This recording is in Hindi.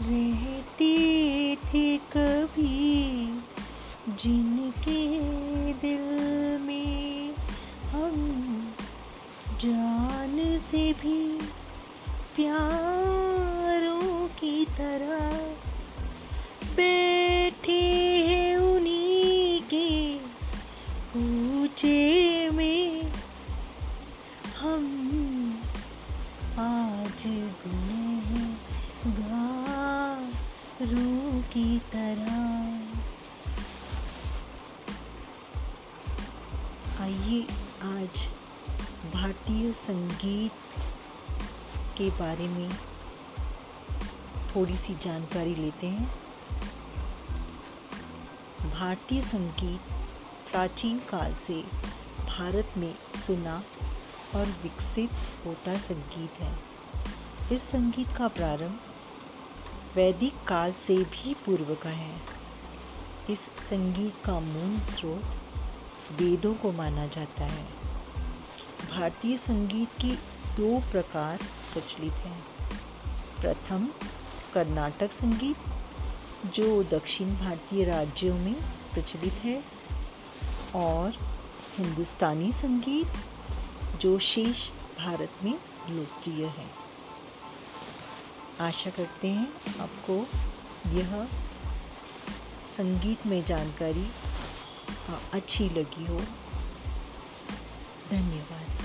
रहती थी कभी, जिनके दिल में हम जान से भी प्यारों की तरह बैठे हैं उन्हीं के पूछे में। हम आज भी गुनहगारों की तरह। आइए आज भारतीय संगीत के बारे में थोड़ी सी जानकारी लेते हैं। भारतीय संगीत प्राचीन काल से भारत में सुना और विकसित होता संगीत है। इस संगीत का प्रारंभ वैदिक काल से भी पूर्व का है। इस संगीत का मूल स्रोत वेदों को माना जाता है। भारतीय संगीत की दो प्रकार प्रचलित हैं। प्रथम, कर्नाटक संगीत, जो दक्षिण भारतीय राज्यों में प्रचलित है, और हिंदुस्तानी संगीत, जो शेष भारत में लोकप्रिय है। आशा करते हैं आपको यह संगीत में जानकारी अच्छी लगी हो। धन्यवाद।